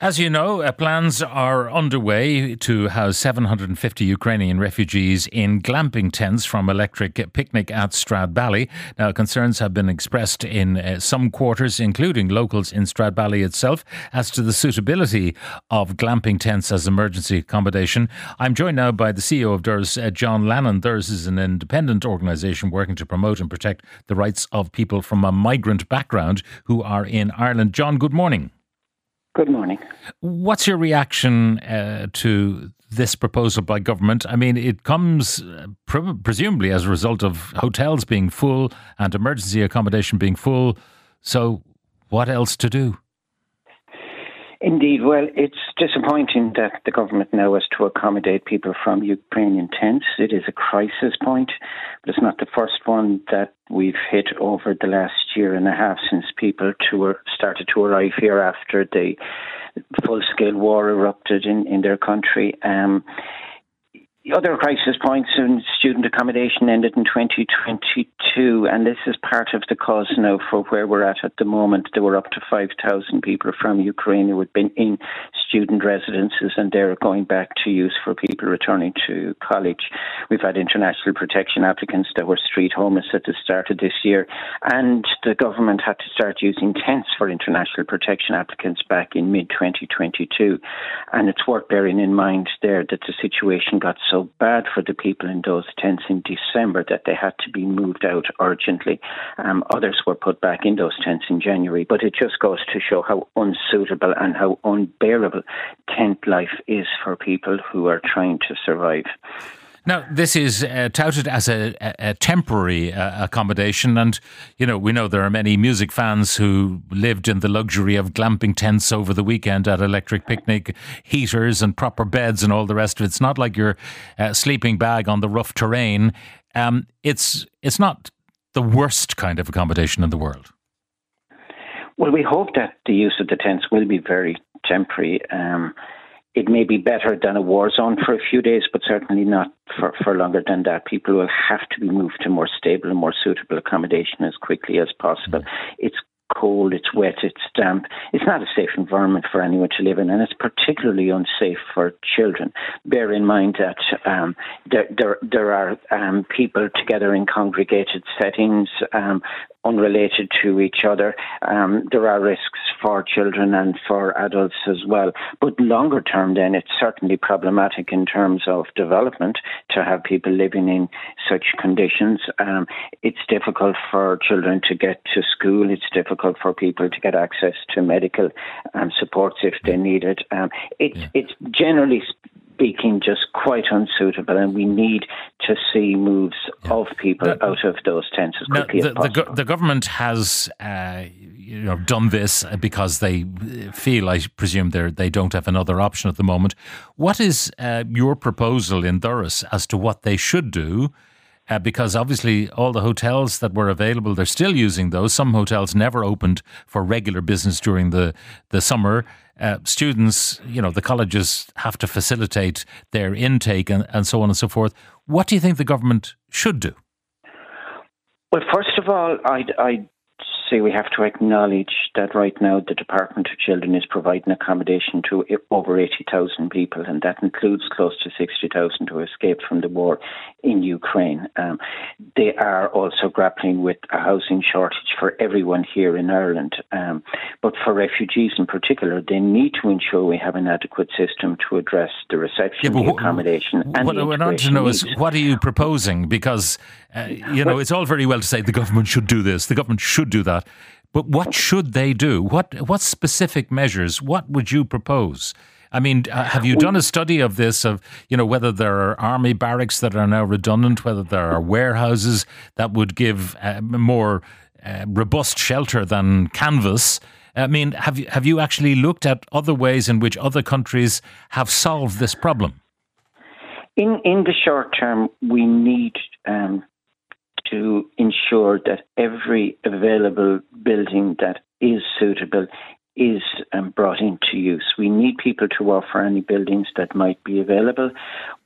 As you know, uh, plans are underway to house 750 Ukrainian refugees in glamping tents from Electric Picnic at Stradbally. Now, concerns have been expressed in uh, some quarters, including locals in Stradbally itself, as to the suitability of glamping tents as emergency accommodation. I'm joined now by the CEO of Doras, uh, John Lannon. Doras is an independent organisation working to promote and protect the rights of people from a migrant background who are in Ireland. John, good morning. Good morning. What's your reaction uh, to this proposal by government? I mean, it comes uh, pre- presumably as a result of hotels being full and emergency accommodation being full. So, what else to do? Indeed, well, it's disappointing that the government now has to accommodate people from Ukrainian tents. It is a crisis point, but it's not the first one that we've hit over the last year and a half since people to, started to arrive here after the full scale war erupted in, in their country. Um, other crisis points in student accommodation ended in 2022, and this is part of the cause now for where we're at at the moment. There were up to 5,000 people from Ukraine who had been in student residences, and they're going back to use for people returning to college. We've had international protection applicants that were street homeless at the start of this year, and the government had to start using tents for international protection applicants back in mid 2022. And it's worth bearing in mind there that the situation got so bad for the people in those tents in December that they had to be moved out urgently. Um, others were put back in those tents in January, but it just goes to show how unsuitable and how unbearable tent life is for people who are trying to survive. Now, this is uh, touted as a, a, temporary uh, accommodation, and you know we know there are many music fans who lived in the luxury of glamping tents over the weekend at Electric Picnic, heaters and proper beds and all the rest of it. It's not like your uh, sleeping bag on the rough terrain. Um, it's it's not the worst kind of accommodation in the world. Well, we hope that the use of the tents will be very temporary. Um, it may be better than a war zone for a few days, but certainly not for, for longer than that. People will have to be moved to more stable and more suitable accommodation as quickly as possible. Mm. It's cold, it's wet, it's damp. It's not a safe environment for anyone to live in, and it's particularly unsafe for children. Bear in mind that um, there, there, there are um, people together in congregated settings. Um, unrelated to each other. Um, there are risks for children and for adults as well. But longer term, then, it's certainly problematic in terms of development to have people living in such conditions. Um, it's difficult for children to get to school. It's difficult for people to get access to medical um, supports if they need it. Um, it's, Yeah. it's generally speaking just quite unsuitable, and we need to see moves of people That- out of those tents as quickly the, as the, possible. go- the government has, uh, you know, done this because they feel, I presume, they they don't have another option at the moment. What is uh, your proposal in Doras as to what they should do? Uh, because obviously, all the hotels that were available, they're still using those. Some hotels never opened for regular business during the the summer. Uh, students, you know, the colleges have to facilitate their intake and, and so on and so forth. What do you think the government should do? Well, first of all, I'd, I'd say we have to acknowledge that right now the Department of Children is providing accommodation to over 80,000 people, and that includes close to 60,000 who escaped from the war in Ukraine. Um, they are also grappling with a housing shortage for everyone here in Ireland. Um, but for refugees in particular, they need to ensure we have an adequate system to address the reception, the wh- accommodation, and what the I want to know is what are you proposing? Because uh, you know it's all very well to say the government should do this, the government should do that, but what should they do? What what specific measures? What would you propose? I mean, uh, have you done a study of this? Of you know whether there are army barracks that are now redundant, whether there are warehouses that would give uh, more uh, robust shelter than canvas. I mean, have you have you actually looked at other ways in which other countries have solved this problem? In in the short term, we need um, to ensure that every available building that is suitable is um, brought into use. We need people to offer any buildings that might be available.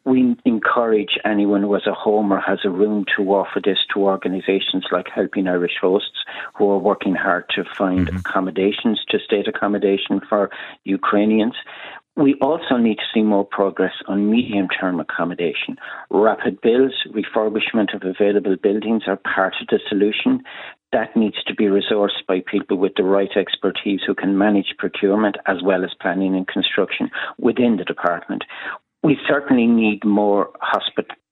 We encourage anyone who has a home or has a room to offer this to organisations like Helping Irish Hosts, who are working hard to find mm-hmm. accommodations, to state accommodation for Ukrainians. We also need to see more progress on medium term accommodation. Rapid builds, refurbishment of available buildings are part of the solution. That needs to be resourced by people with the right expertise who can manage procurement as well as planning and construction within the department. We certainly need more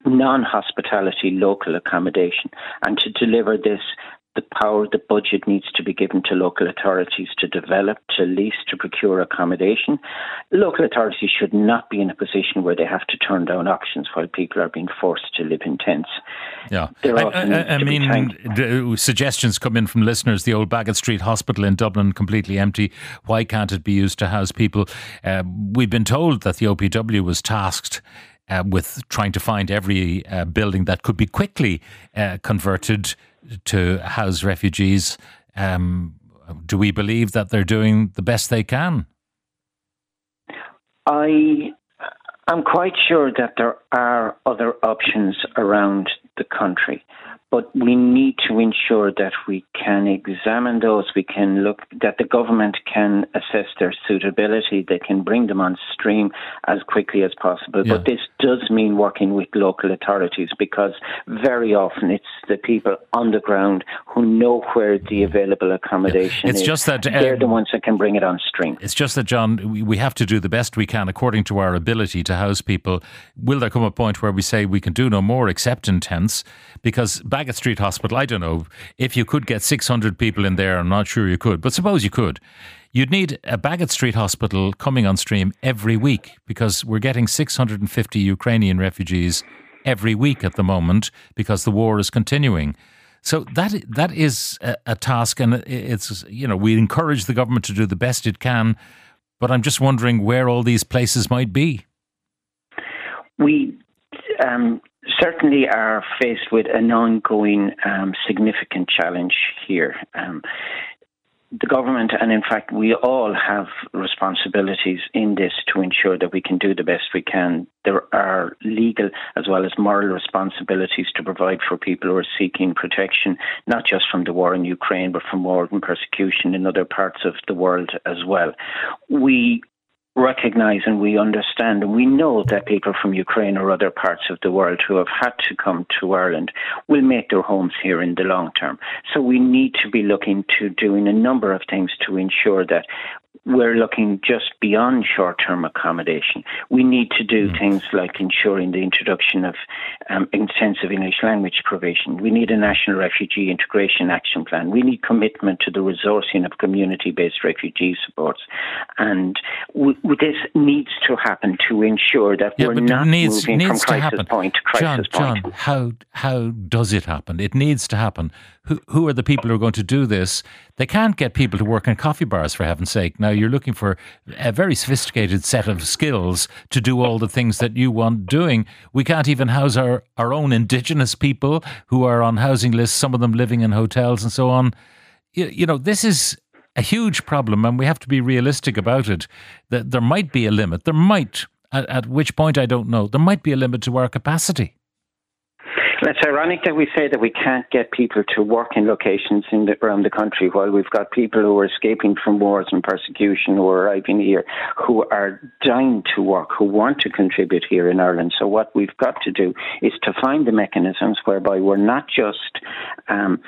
non hospitality local accommodation. And to deliver this, the power, the budget needs to be given to local authorities to develop, to lease, to procure accommodation. Local authorities should not be in a position where they have to turn down options while people are being forced to live in tents. Yeah, I, I, I mean, suggestions come in from listeners. The old Baggot Street Hospital in Dublin completely empty. Why can't it be used to house people? Uh, we've been told that the OPW was tasked uh, with trying to find every uh, building that could be quickly uh, converted to house refugees. Um, do we believe that they're doing the best they can? I I'm quite sure that there are other options around the country but we need to ensure that we can examine those. We can look that the government can assess their suitability. They can bring them on stream as quickly as possible. Yeah. But this does mean working with local authorities because very often it's the people on the ground who know where the available accommodation yeah. it's is. just that uh, they're the ones that can bring it on stream. It's just that, John, we have to do the best we can according to our ability to house people. Will there come a point where we say we can do no more except in tents? Because back Baggot Street Hospital, I don't know if you could get 600 people in there. I'm not sure you could, but suppose you could. You'd need a Baggot Street Hospital coming on stream every week because we're getting 650 Ukrainian refugees every week at the moment because the war is continuing. So that that is a, a, task, and it's you know we encourage the government to do the best it can, but I'm just wondering where all these places might be. We um, certainly are faced with an ongoing um, significant challenge here. Um, the government, and in fact, we all have responsibilities in this to ensure that we can do the best we can. There are legal as well as moral responsibilities to provide for people who are seeking protection, not just from the war in Ukraine, but from war and persecution in other parts of the world as well. We recognize and we understand and we know that people from Ukraine or other parts of the world who have had to come to Ireland will make their homes here in the long term. So we need to be looking to doing a number of things to ensure that we're looking just beyond short term accommodation. We need to do mm. things like ensuring the introduction of um, intensive English language provision. We need a national refugee integration action plan. We need commitment to the resourcing of community based refugee supports. And w- this needs to happen to ensure that yeah, we're not needs, moving needs from crisis point to crisis John, point. John, how, how does it happen? It needs to happen. Who, who are the people who are going to do this? They can't get people to work in coffee bars, for heaven's sake. Now, you're looking for a very sophisticated set of skills to do all the things that you want doing. We can't even house our, our own indigenous people who are on housing lists, some of them living in hotels and so on. You, you know, this is a huge problem, and we have to be realistic about it. That there might be a limit. There might, at, at which point I don't know, there might be a limit to our capacity. It's ironic that we say that we can't get people to work in locations in the, around the country while we've got people who are escaping from wars and persecution who are arriving here who are dying to work, who want to contribute here in Ireland. So, what we've got to do is to find the mechanisms whereby we're not just um,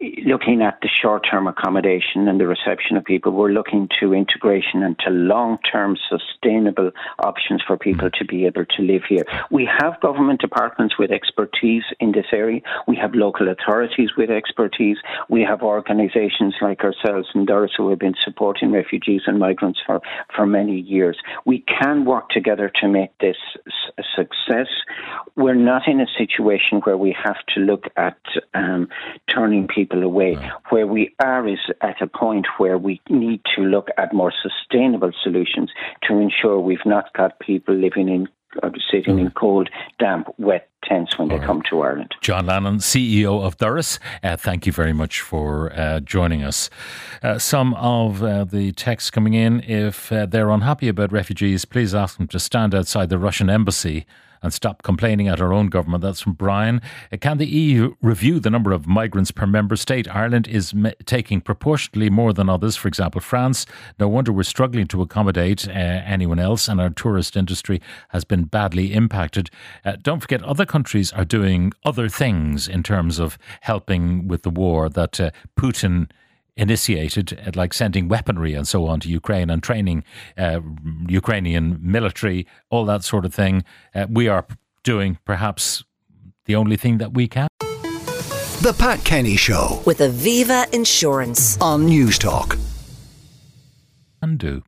looking at the short term accommodation and the reception of people, we're looking to integration and to long term sustainable options for people to be able to live here. We have government departments with expertise in this area, we have local authorities with expertise, we have organisations like ourselves and Doras who have been supporting refugees and migrants for, for many years. We can work together to make this a success. We're not in a situation where we have to look at um, turning people people away. Right. Where we are is at a point where we need to look at more sustainable solutions to ensure we've not got people living in sitting mm. in cold, damp, wet tents when they come to Ireland. John Lannon, CEO of Doras, uh, thank you very much for uh, joining us. Uh, some of uh, the texts coming in, if uh, they're unhappy about refugees, please ask them to stand outside the Russian embassy and stop complaining at our own government. That's from Brian. Can the EU review the number of migrants per member state? Ireland is taking proportionately more than others. For example, France. No wonder we're struggling to accommodate uh, anyone else, and our tourist industry has been badly impacted. Uh, don't forget, other countries are doing other things in terms of helping with the war that uh, Putin initiated, uh, like sending weaponry and so on to Ukraine and training uh, Ukrainian military, all that sort of thing. Uh, we are doing perhaps the only thing that we can. The Pat Kenny Show with Aviva Insurance on News Talk. And do.